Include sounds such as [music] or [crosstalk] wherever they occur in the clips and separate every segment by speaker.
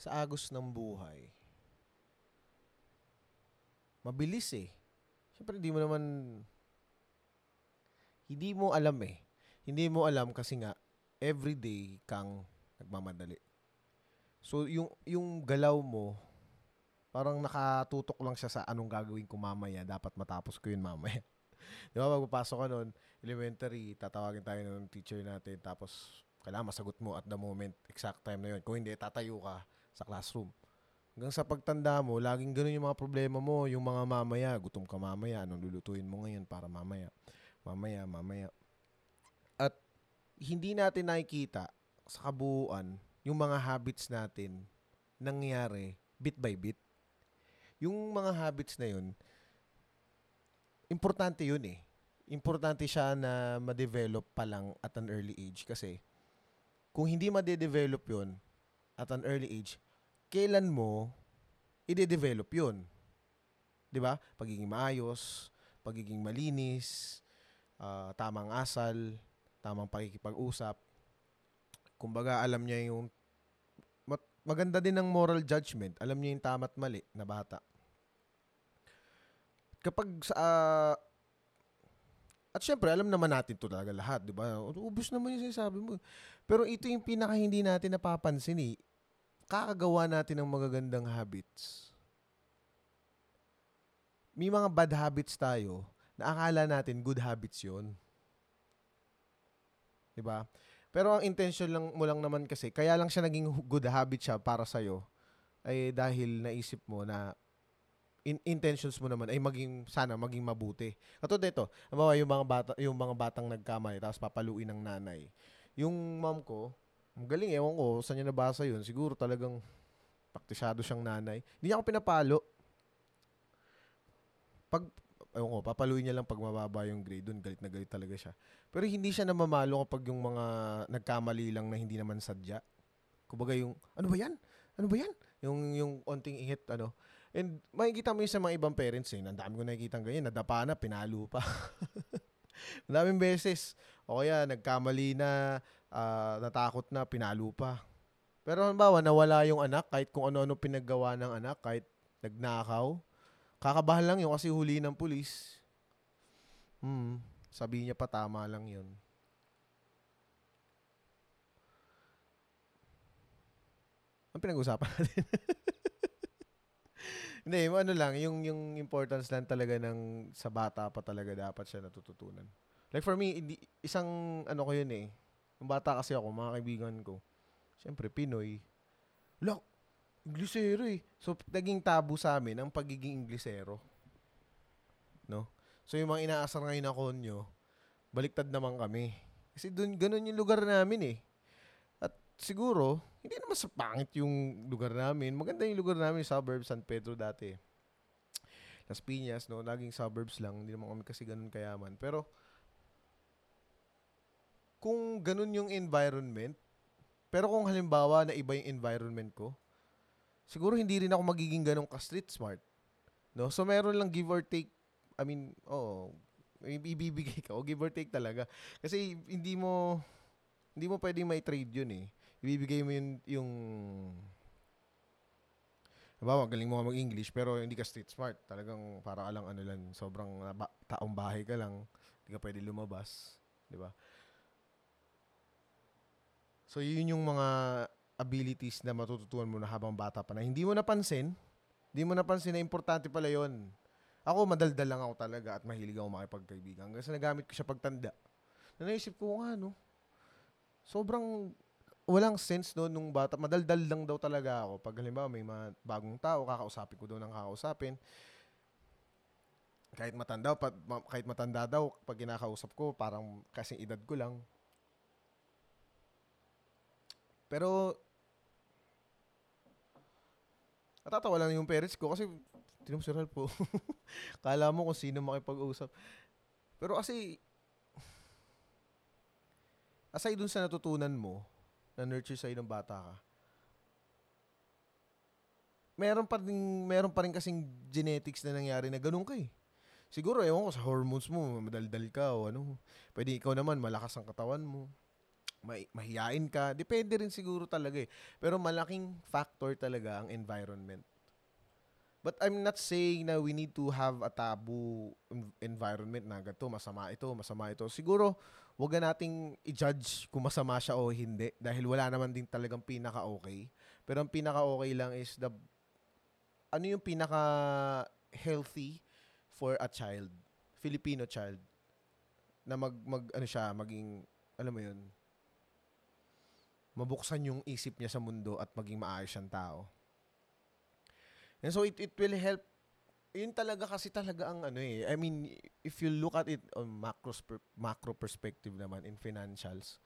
Speaker 1: sa agos ng buhay, mabilis eh. Siyempre, hindi mo naman, hindi mo alam eh. Hindi mo alam kasi nga, everyday kang nagmamadali. So, yung, yung galaw mo, parang nakatutok lang siya sa anong gagawin ko mamaya. Dapat matapos ko yun mamaya. [laughs] Di ba, pagpapasok ka nun, elementary, tatawagin tayo ng teacher natin, tapos kailangan masagot mo at the moment, exact time na yun. Kung hindi, tatayo ka sa classroom. Hanggang sa pagtanda mo, laging ganun yung mga problema mo, yung mga mamaya, gutom ka mamaya, anong lulutuin mo ngayon para mamaya, mamaya, mamaya. At hindi natin nakikita sa kabuuan yung mga habits natin nangyari bit by bit. Yung mga habits na yun, importante yun eh. Importante siya na ma-develop pa lang at an early age kasi kung hindi ma-develop yun at an early age, kailan mo i-develop yun? 'Di ba? Pagiging maayos, pagiging malinis, uh, tamang asal, tamang pakikipag-usap. Kumbaga, alam niya yung maganda din ng moral judgment. Alam niya yung tama at mali na bata. Kapag sa uh, at syempre, alam naman natin to talaga lahat, di ba? Ubus naman yung sinasabi mo. Pero ito yung pinaka hindi natin napapansin eh kakagawa natin ng magagandang habits. May mga bad habits tayo na akala natin good habits yon. 'Di ba? Pero ang intention lang mo lang naman kasi, kaya lang siya naging good habit siya para sa iyo ay dahil naisip mo na in- intentions mo naman ay maging sana maging mabuti. Katulad dito, halimbawa yung mga bata yung mga batang nagkamali tapos papaluin ng nanay. Yung mom ko, ang galing, ewan ko, saan niya nabasa yun. Siguro talagang praktisyado siyang nanay. Hindi ako pinapalo. Pag, ewan ko, papaluin niya lang pag mababa yung grade doon. Galit na galit talaga siya. Pero hindi siya namamalo kapag yung mga nagkamali lang na hindi naman sadya. Kumbaga yung, ano ba yan? Ano ba yan? Yung, yung onting ingit, ano. And makikita mo yun sa mga ibang parents eh. Ang dami ko nakikita ganyan. Nadapa na, pinalo pa. [laughs] Madaming beses. O kaya, nagkamali na, uh, natakot na, pinalo pa. Pero halimbawa, nawala yung anak, kahit kung ano-ano pinaggawa ng anak, kahit nagnakaw, kakabahan lang yun kasi huli ng pulis. Hmm, sabi niya pa tama lang yun. Ang pinag-usapan [laughs] natin. Hindi, ano lang, yung, yung importance lang talaga ng sa bata pa talaga dapat siya natututunan. Like for me, isang ano ko yun eh, Nung bata kasi ako, mga kaibigan ko, syempre, Pinoy. Wala, Inglesero eh. So, naging tabu sa amin ang pagiging Inglesero. No? So, yung mga inaasar ngayon na konyo, baliktad naman kami. Kasi dun, ganun yung lugar namin eh. At siguro, hindi naman sa pangit yung lugar namin. Maganda yung lugar namin, suburbs, San Pedro dati. Las Piñas, no? Naging suburbs lang. Hindi naman kami kasi ganun kayaman. Pero, kung ganun yung environment, pero kung halimbawa na iba yung environment ko, siguro hindi rin ako magiging ganun ka-street smart. No? So meron lang give or take. I mean, oh, ibibigay ka o give or take talaga. Kasi hindi mo hindi mo pwedeng may trade yun eh. Ibibigay mo yun yung Halimbawa, galing mo mag-English pero hindi ka street smart. Talagang para ka ano lang, sobrang taong bahay ka lang. Hindi ka pwede lumabas. Di ba? So, yun yung mga abilities na matututunan mo na habang bata pa na hindi mo napansin, hindi mo napansin na importante pala yon. Ako, madaldal lang ako talaga at mahilig ako makipagkaibigan. Kasi nagamit ko siya pagtanda. Na naisip ko nga, no? Sobrang walang sense no nung bata. Madaldal lang daw talaga ako. Pag halimbawa may mga bagong tao, kakausapin ko daw ng kakausapin. Kahit matanda, pa, kahit matanda daw, pag kinakausap ko, parang kasi edad ko lang. Pero, natatawa lang yung parents ko kasi tinumusural po. [laughs] Kala mo kung sino makipag-usap. Pero kasi, aside dun sa natutunan mo, na nurture sa'yo ng bata ka, meron pa rin, meron pa rin kasing genetics na nangyari na ganun ka eh. Siguro, ewan ko, sa hormones mo, madaldal ka o ano. Pwede ikaw naman, malakas ang katawan mo. May, mahiyain ka. Depende rin siguro talaga eh. Pero malaking factor talaga ang environment. But I'm not saying na we need to have a taboo en- environment na ganito, masama ito, masama ito. Siguro, wag na nating i-judge kung masama siya o hindi dahil wala naman din talagang pinaka-okay. Pero ang pinaka-okay lang is the ano yung pinaka healthy for a child, Filipino child na mag mag ano siya, maging alam mo yun, mabuksan yung isip niya sa mundo at maging maayos siyang tao. And so it it will help yun talaga kasi talaga ang ano eh. I mean, if you look at it on macro macro perspective naman in financials,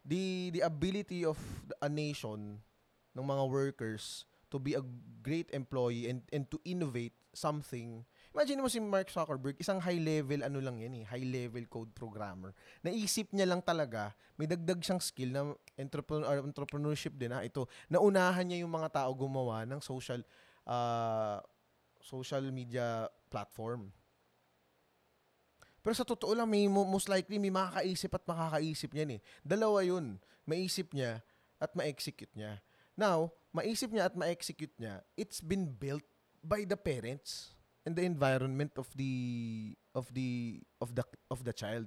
Speaker 1: the the ability of a nation ng mga workers to be a great employee and and to innovate something. Imagine mo si Mark Zuckerberg, isang high level ano lang yan eh, high level code programmer. Naisip niya lang talaga, may dagdag siyang skill na entrepreneur, entrepreneurship din ha, ito. Naunahan niya yung mga tao gumawa ng social uh, social media platform. Pero sa totoo lang, may, most likely may makakaisip at makakaisip niyan eh. Dalawa yun. Maisip niya at ma-execute niya. Now, maisip niya at ma-execute niya, it's been built by the parents and the environment of the of the of the of the child.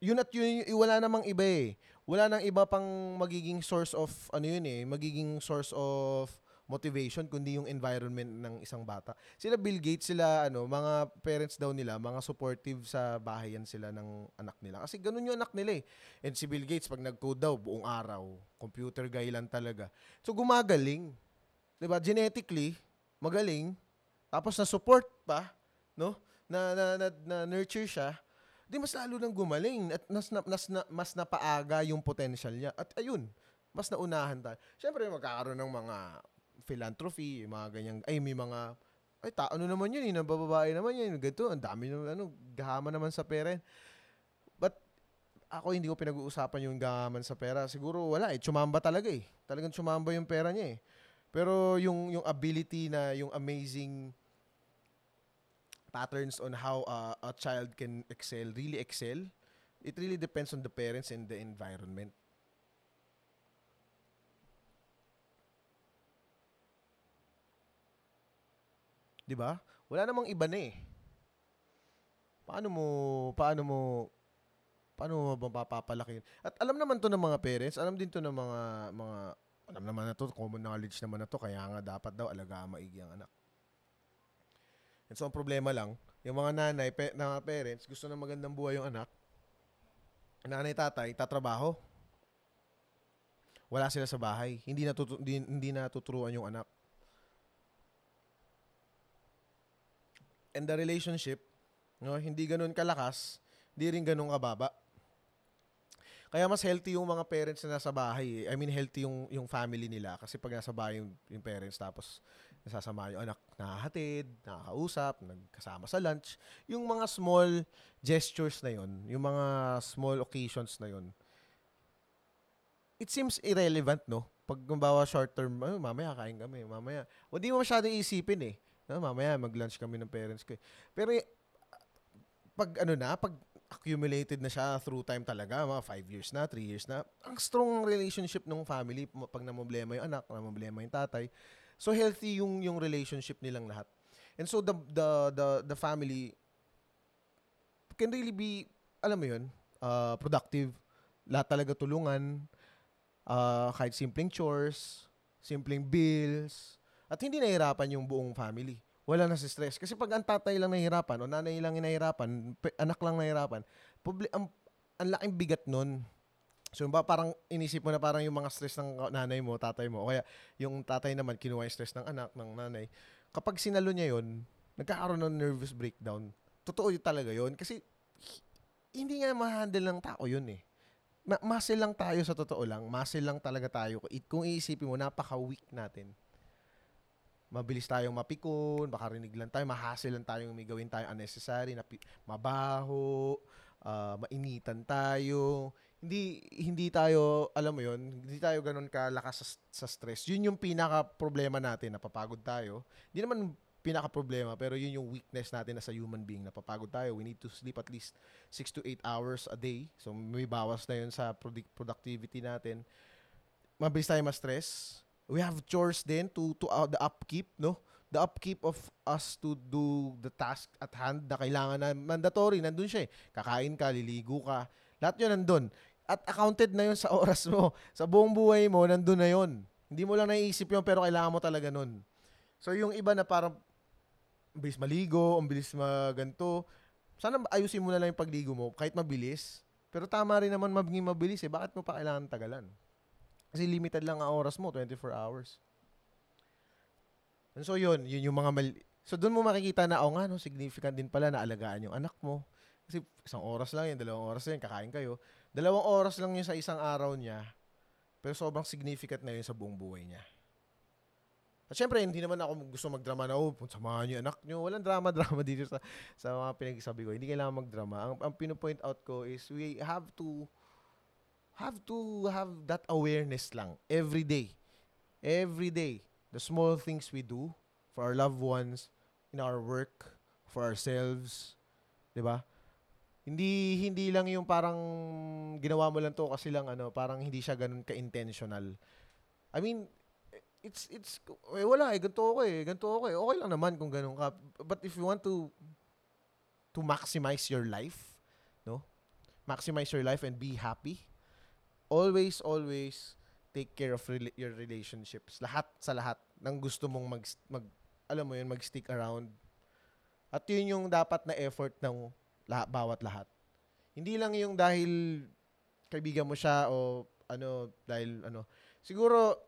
Speaker 1: Yun at yun, wala namang iba eh. Wala nang iba pang magiging source of ano yun eh, magiging source of motivation kundi yung environment ng isang bata. Sila Bill Gates, sila ano, mga parents daw nila, mga supportive sa bahayan sila ng anak nila. Kasi ganun yung anak nila eh. And si Bill Gates pag nag-code daw buong araw, computer guy lang talaga. So gumagaling. 'Di ba? Genetically magaling. Tapos na support pa, no? Na na, na, na nurture siya. Di mas lalo nang gumaling at mas na, mas, na, mas napaaga yung potential niya. At ayun, mas naunahan tayo. Siyempre, magkakaroon ng mga philanthropy, mga ganyang, ay may mga, ay ta, ano naman yun, eh, nabababae naman yun, ganito, ang dami ng, ano, gahama naman sa pera. But, ako hindi ko pinag-uusapan yung gahaman sa pera. Siguro wala eh, chumamba talaga eh. Talagang chumamba yung pera niya eh. Pero yung yung ability na yung amazing patterns on how uh, a child can excel, really excel, it really depends on the parents and the environment. 'Di ba? Wala namang iba na eh. Paano mo paano mo paano mo mapapalaki? At alam naman 'to ng mga parents, alam din 'to ng mga mga alam naman na 'to, common knowledge naman na 'to, kaya nga dapat daw alagaan maigi ang anak. And so ang problema lang, yung mga nanay, pe, na parents, gusto ng magandang buhay yung anak. Nanay, tatay, tatrabaho. Wala sila sa bahay. Hindi natutu- hindi, hindi natuturuan yung anak. and the relationship, no, hindi ganun kalakas, hindi rin ganun kababa. Kaya mas healthy yung mga parents na nasa bahay. Eh. I mean, healthy yung, yung family nila. Kasi pag nasa bahay yung, yung parents, tapos nasasama yung anak, nakahatid, nakakausap, nagkasama sa lunch. Yung mga small gestures na yon yung mga small occasions na yon it seems irrelevant, no? Pag kumbawa short term, oh, mamaya kain kami, mamaya. O di mo masyadong isipin eh. No, mamaya mag-lunch kami ng parents ko. Pero pag ano na, pag accumulated na siya through time talaga, mga 5 years na, 3 years na, ang strong relationship ng family pag namblema yung anak, namblema yung tatay. So healthy yung yung relationship nilang lahat. And so the the the the family can really be alam mo yun, uh, productive. Lahat talaga tulungan. Uh, kahit simpleng chores, simpleng bills, at hindi nahirapan yung buong family. Wala na si stress. Kasi pag ang tatay lang nahihirapan o nanay lang nahihirapan, anak lang nahihirapan, publi- ang, ang laking bigat nun. So, ba parang inisip mo na parang yung mga stress ng nanay mo, tatay mo, o kaya yung tatay naman kinuha yung stress ng anak, ng nanay. Kapag sinalo niya yon nagkakaroon ng nervous breakdown. Totoo yun talaga yon Kasi hindi nga ma-handle ng tao yun eh. Ma- muscle lang tayo sa totoo lang. Muscle lang talaga tayo. Kung iisipin mo, napaka-weak natin mabilis tayong mapikon, baka rinig lang tayo, mahassle lang tayong may gawin tayo unnecessary, na mabaho, uh, mainitan tayo. Hindi hindi tayo, alam mo 'yon, hindi tayo ganoon kalakas sa, sa stress. 'Yun yung pinaka problema natin, napapagod tayo. Hindi naman pinaka-problema, pero yun yung weakness natin as a human being. Napapagod tayo. We need to sleep at least 6 to 8 hours a day. So, may bawas na yun sa produc- productivity natin. Mabilis tayo ma-stress. We have chores din to, to uh, the upkeep, no? The upkeep of us to do the task at hand na kailangan na mandatory. Nandun siya eh. Kakain ka, liligo ka. Lahat yun nandun. At accounted na yun sa oras mo. Sa buong buhay mo, nandun na yun. Hindi mo lang naiisip yun, pero kailangan mo talaga nun. So, yung iba na parang ang bilis maligo, ang bilis maganto. Sana ayusin mo na lang yung pagligo mo, kahit mabilis. Pero tama rin naman maging mabilis eh. Bakit mo pa kailangan tagalan? Kasi limited lang ang oras mo, 24 hours. And so yun, yun yung mga mali- So doon mo makikita na, oh nga, no, significant din pala na alagaan yung anak mo. Kasi isang oras lang yun, dalawang oras lang kakain kayo. Dalawang oras lang yun sa isang araw niya, pero sobrang significant na yun sa buong buhay niya. At syempre, hindi naman ako gusto magdrama na, oh, samahan niyo anak niyo. Walang drama-drama [laughs] dito sa, sa mga pinagsabi ko. Hindi kailangan magdrama. Ang, ang pinopoint out ko is we have to have to have that awareness lang every day. Every day. The small things we do for our loved ones, in our work, for ourselves. ba? Hindi hindi lang yung parang ginawa mo lang to kasi lang ano, parang hindi siya ganun ka-intentional. I mean, it's it's eh, wala eh ganito ako eh, ganito ako eh. Okay lang naman kung ganun ka. But if you want to to maximize your life, no? Maximize your life and be happy. Always always take care of rela- your relationships. Lahat sa lahat ng gusto mong mag, mag alam mo yun, mag-stick around. At yun yung dapat na effort ng lahat, bawat lahat. Hindi lang yung dahil kaibigan mo siya o ano, dahil ano. Siguro,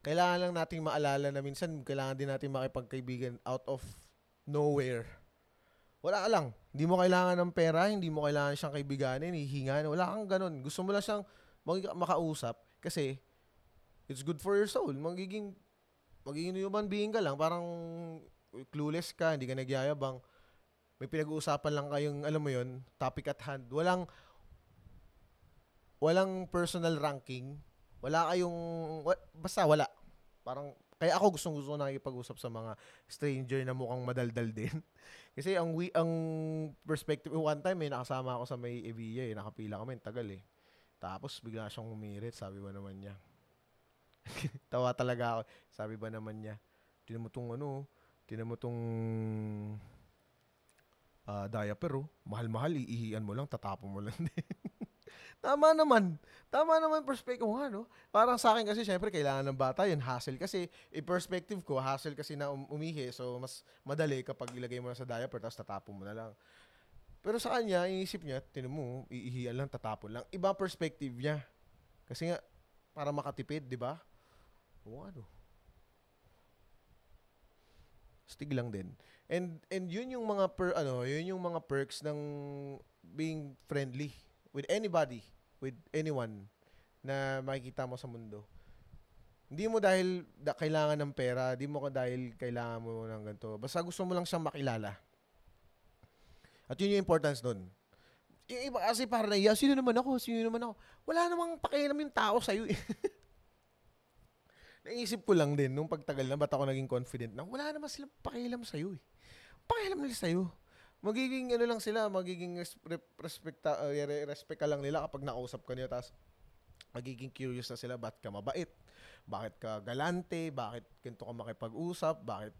Speaker 1: kailangan lang nating maalala na minsan kailangan din natin makipagkaibigan out of nowhere. Wala ka lang. Hindi mo kailangan ng pera, hindi mo kailangan siyang kaibiganin, hihingan. Wala kang ganun. Gusto mo lang siyang makausap kasi it's good for your soul. Magiging magiging human being ka lang, parang clueless ka, hindi ka nagyayabang. May pinag-uusapan lang kayong, alam mo yon topic at hand. Walang, walang personal ranking. Wala kayong, basta wala. Parang, kaya ako gustong gusto na nakikipag-usap sa mga stranger na mukhang madaldal [laughs] din. Kasi ang we, ang perspective, one time eh, nakasama ako sa may Evilla eh, nakapila kami, tagal eh. Tapos bigla siyang umirit, sabi ba naman niya. [laughs] Tawa talaga ako. Sabi ba naman niya, tinan mo tong ano, tinan mo tong ah, diaper oh. Mahal-mahal, iihian mo lang, tatapon mo lang [laughs] din. Tama naman. Tama naman perspective ko nga, no? Parang sa akin kasi, syempre, kailangan ng bata yun. Hassle kasi, i perspective ko, hassle kasi na um- umihi. So, mas madali kapag ilagay mo na sa diaper, tapos tatapon mo na lang. Pero sa kanya, inisip niya, tinan mo, iihian lang, tatapon lang. Iba perspective niya. Kasi nga, para makatipid, di ba? O ano? Stig lang din. And and yun yung mga per ano, yun yung mga perks ng being friendly with anybody, with anyone na makikita mo sa mundo. Hindi mo dahil da, kailangan ng pera, hindi mo ka dahil kailangan mo ng ganito. Basta gusto mo lang siyang makilala. At yun yung importance nun. Yung iba kasi parang naiya, sino naman ako? Sino naman ako? Wala namang pakialam yung tao sa'yo eh. [laughs] Naisip ko lang din, nung pagtagal na, ba't ako naging confident na, wala naman silang pakialam sa'yo eh. Pakialam nila sa'yo. Magiging ano lang sila, magiging res- rep- respecta, uh, re- respect ka lang nila kapag nakausap ka nila, tapos magiging curious na sila, ba't ka mabait? Bakit ka galante? Bakit ganito ka makipag-usap? Bakit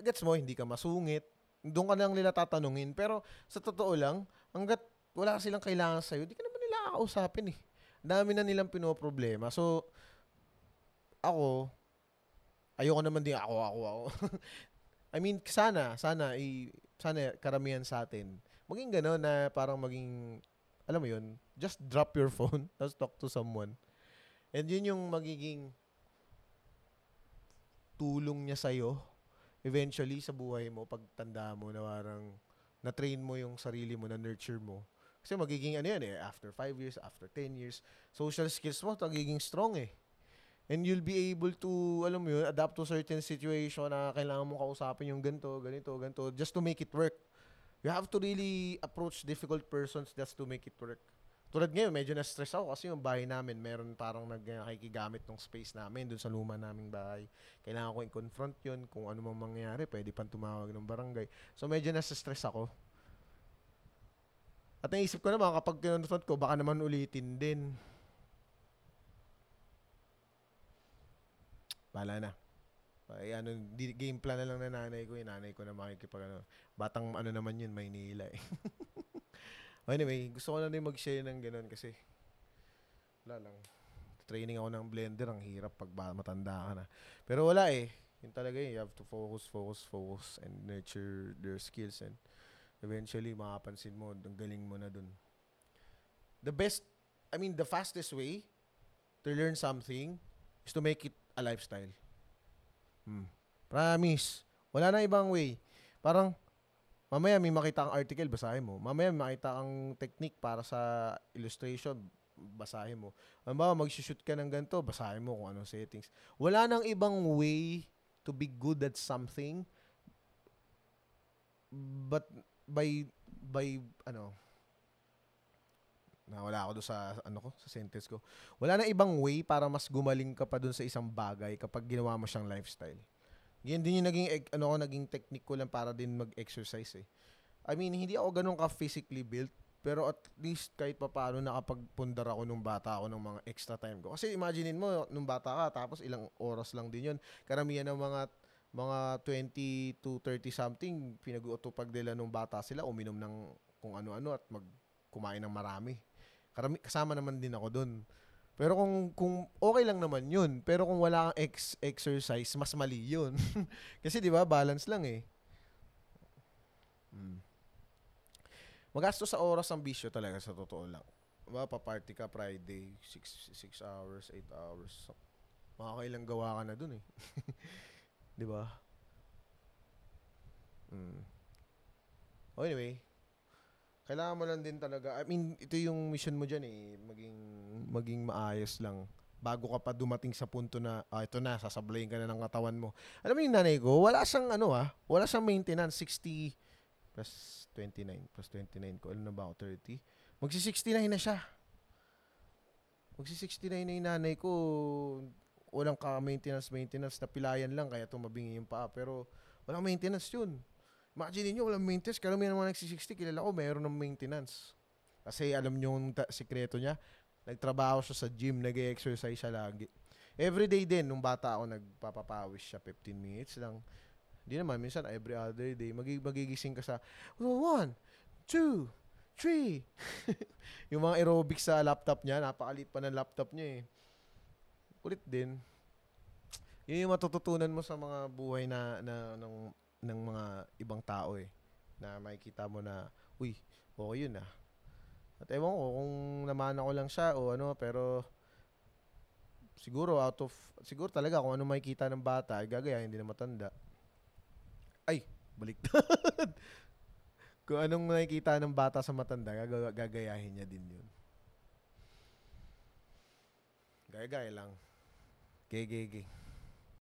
Speaker 1: gets mo, hindi ka masungit. Doon ka lang nila tatanungin. Pero sa totoo lang, hanggat wala silang kailangan sa'yo, di ka naman nila kakausapin eh. Dami na nilang pinoproblema. So, ako, ayoko naman din ako, ako, ako. [laughs] I mean, sana, sana, i, sana karamihan sa atin, maging gano'n na parang maging, alam mo yun, just drop your [laughs] phone, tapos talk to someone. And yun yung magiging tulong niya sa'yo eventually sa buhay mo, pag tanda mo na parang na-train mo yung sarili mo, na-nurture mo. Kasi magiging ano yan eh, after 5 years, after 10 years, social skills mo, magiging strong eh. And you'll be able to, alam mo yun, adapt to certain situation na kailangan mo kausapin yung ganito, ganito, ganito, just to make it work. You have to really approach difficult persons just to make it work. Tulad ngayon, medyo na-stress ako kasi yung bahay namin, meron parang nag nakikigamit ng space namin dun sa luma naming bahay. Kailangan ko i-confront yun kung ano mang mangyayari, pwede pang tumawag ng barangay. So medyo nasa-stress ako. At naisip ko naman, kapag kinonfront ko, baka naman ulitin din. Bala na. Ay, ano, di, game plan na lang na nanay ko. Yung nanay ko na makikipag ano. Batang ano naman yun, Maynila eh. [laughs] anyway, gusto ko na rin mag-share ng ganun kasi wala lang. Training ako ng blender, ang hirap pag matanda ka na. Pero wala eh. Yun talaga eh. You have to focus, focus, focus and nurture their skills and eventually makapansin mo, ang galing mo na dun. The best, I mean, the fastest way to learn something is to make it a lifestyle. Hmm. Promise. Wala na ibang way. Parang, mamaya may makita kang article, basahin mo. Mamaya may makita kang technique para sa illustration, basahin mo. Halimbawa, mag-shoot ka ng ganito, basahin mo kung anong settings. Wala nang ibang way to be good at something but by by ano nawala ako doon sa ano ko sa sentence ko. Wala na ibang way para mas gumaling ka pa doon sa isang bagay kapag ginawa mo siyang lifestyle. Yan din yung naging ano ko naging technique ko lang para din mag-exercise eh. I mean hindi ako ganun ka physically built pero at least kahit pa paano nakapagpundar ako nung bata ako ng mga extra time ko. Kasi imaginein mo nung bata ka tapos ilang oras lang din yun. Karamihan ng mga mga 20 to 30 something pinag-utupag nila nung bata sila uminom ng kung ano-ano at mag kumain ng marami. Karami, kasama naman din ako doon. Pero kung kung okay lang naman 'yun, pero kung wala kang ex- exercise, mas mali 'yun. [laughs] Kasi 'di ba, balance lang eh. Mm. Magastos sa oras ang bisyo talaga sa totoo lang. Diba, pa-party ka Friday, 6 6 hours, 8 hours. So, makakailang gawa ka na dun eh. [laughs] 'Di ba? Mm. Oh, anyway, kailangan mo lang din talaga. I mean, ito yung mission mo diyan eh, maging maging maayos lang bago ka pa dumating sa punto na ah, ito na sasablayin ka na ng katawan mo. Alam mo yung nanay ko, wala siyang ano ah, wala siyang maintenance 60 plus 29 plus 29 ko. Ano na ba ako 30? Magsi-69 na siya. Magsi-69 na yung nanay ko. Walang ka-maintenance, maintenance na pilayan lang kaya tumabingi yung paa. Pero walang maintenance yun. Imagine niyo walang maintenance. Karamihan naman nagsi-60, kilala ko, mayroon ng maintenance. Kasi alam niyo yung ta- sikreto niya. Nagtrabaho siya sa gym, nag-exercise siya lagi. Everyday din, nung bata ako, nagpapapawis siya 15 minutes lang. Hindi naman, minsan every other day, magig magigising ka sa, one, two, three. [laughs] yung mga aerobics sa laptop niya, napakalit pa ng laptop niya eh. Kulit din. Yun yung matututunan mo sa mga buhay na, na ng, ng mga ibang tao eh. Na makikita mo na, uy, okay yun ah. At ewan ko kung namana ko lang siya o ano, pero siguro out of, siguro talaga kung ano makikita ng bata, ay gagayahin din ng matanda. Ay, baliktad. [laughs] kung anong nakikita ng bata sa matanda, gagawa, gagayahin niya din yun. Gaya-gaya lang. Gay, gay, gay.